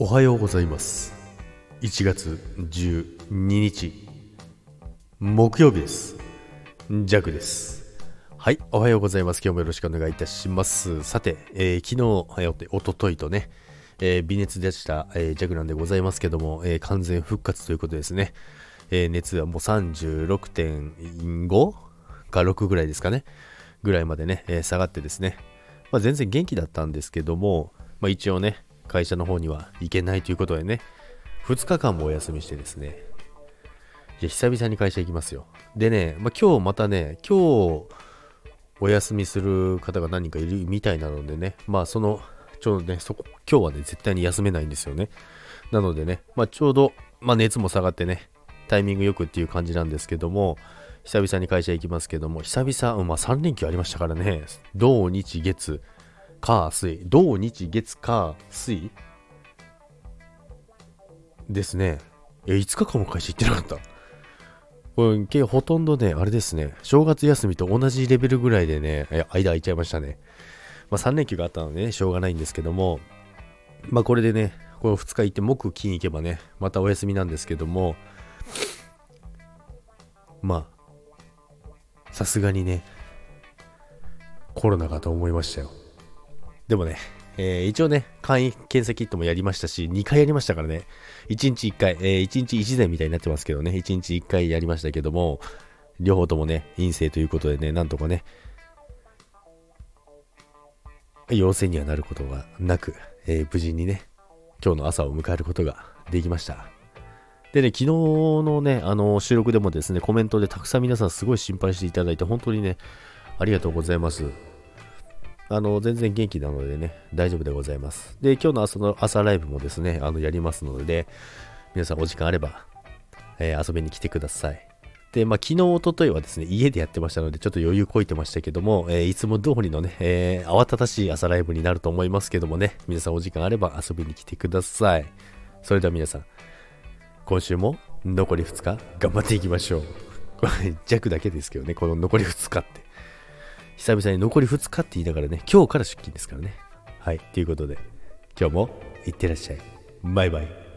おはようございます。1月12日木曜日です。ジャクです。はいおはようございます。今日もよろしくお願いいたします。さて、えー、昨日おとおとといとね、えー、微熱でした、えー、ジャクなんでございますけども、えー、完全復活ということですね、えー、熱はもう36.5か6ぐらいですかねぐらいまでね、えー、下がってですね、まあ、全然元気だったんですけども、まあ、一応ね会社の方には行けないということでね、2日間もお休みしてですね、いや、久々に会社行きますよ。でね、まあ、今日またね、今日お休みする方が何人かいるみたいなのでね、まあその、ちょうどね、そこ、今日はね、絶対に休めないんですよね。なのでね、まあちょうど、まあ熱も下がってね、タイミングよくっていう感じなんですけども、久々に会社行きますけども、久々、まあ3連休ありましたからね、土日月、火、水。土日月火水ですね。え、5日間も会社行ってなかった？これ、ほとんどね、あれですね、正月休みと同じレベルぐらいでね、間空いちゃいましたね。まあ3連休があったのでね、しょうがないんですけども、まあこれでね、この2日行って木金行けばね、またお休みなんですけども、まあ、さすがにね、コロナかと思いましたよ。でもね、えー、一応ね、簡易検査キットもやりましたし、2回やりましたからね、1日1回、えー、1日1膳みたいになってますけどね、1日1回やりましたけども、両方ともね、陰性ということでね、なんとかね、陽性にはなることがなく、えー、無事にね、今日の朝を迎えることができました。でね、昨日のね、あの収録でもですね、コメントでたくさん皆さんすごい心配していただいて、本当にね、ありがとうございます。あの、全然元気なのでね、大丈夫でございます。で、今日の朝の朝ライブもですね、あの、やりますので、皆さんお時間あれば、えー、遊びに来てください。で、まあ、昨日、おとといはですね、家でやってましたので、ちょっと余裕こいてましたけども、えー、いつも通りのね、えー、慌ただしい朝ライブになると思いますけどもね、皆さんお時間あれば遊びに来てください。それでは皆さん、今週も残り2日頑張っていきましょう。弱だけですけどね、この残り2日って。久々に残り2日って言いながらね、今日から出勤ですからね。はい、ということで、今日もいってらっしゃい。バイバイ。